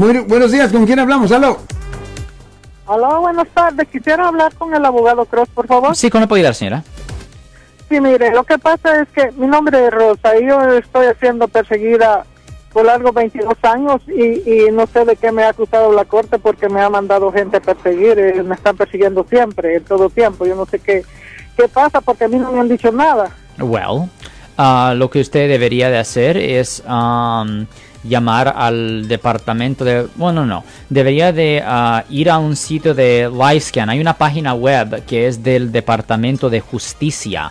Muy buenos días, ¿con quién hablamos? Aló. Aló, buenas tardes. Quisiera hablar con el abogado Cross, por favor. Sí, ¿cómo le puedo ayudar, señora? Sí, mire, lo que pasa es que mi nombre es Rosa y yo estoy siendo perseguida por largo 22 años y, y no sé de qué me ha acusado la corte porque me ha mandado gente a perseguir, eh, me están persiguiendo siempre, en todo tiempo. Yo no sé qué, qué pasa porque a mí no me han dicho nada. Well, uh, lo que usted debería de hacer es um, llamar al departamento de... Bueno, no. Debería de uh, ir a un sitio de LiveScan. Hay una página web que es del Departamento de Justicia.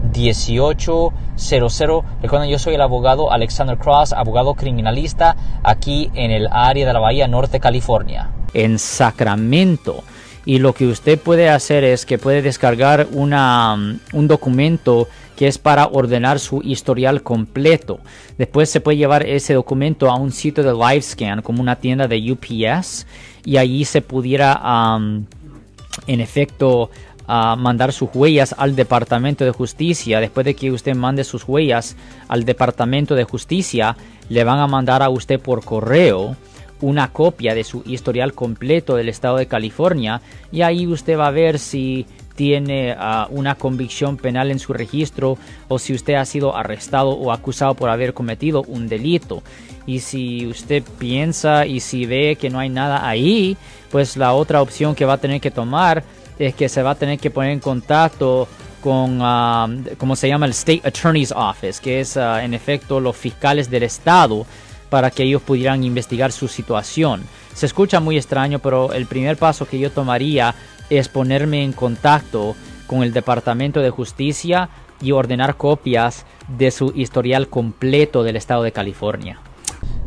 1-800-530-1800. Recuerden, yo soy el abogado Alexander Cross, abogado criminalista aquí en el área de la Bahía Norte, California. En Sacramento. Y lo que usted puede hacer es que puede descargar una, un documento que es para ordenar su historial completo. Después se puede llevar ese documento a un sitio de LiveScan como una tienda de UPS y allí se pudiera en efecto mandar sus huellas al Departamento de Justicia. Después de que usted mande sus huellas al Departamento de Justicia, le van a mandar a usted por correo una copia de su historial completo del estado de California y ahí usted va a ver si tiene uh, una convicción penal en su registro o si usted ha sido arrestado o acusado por haber cometido un delito. Y si usted piensa y si ve que no hay nada ahí, pues la otra opción que va a tener que tomar es que se va a tener que poner en contacto con, uh, como se llama el State Attorney's Office, que es uh, en efecto los fiscales del estado para que ellos pudieran investigar su situación. Se escucha muy extraño, pero el primer paso que yo tomaría es ponerme en contacto con el Departamento de Justicia y ordenar copias de su historial completo del estado de California.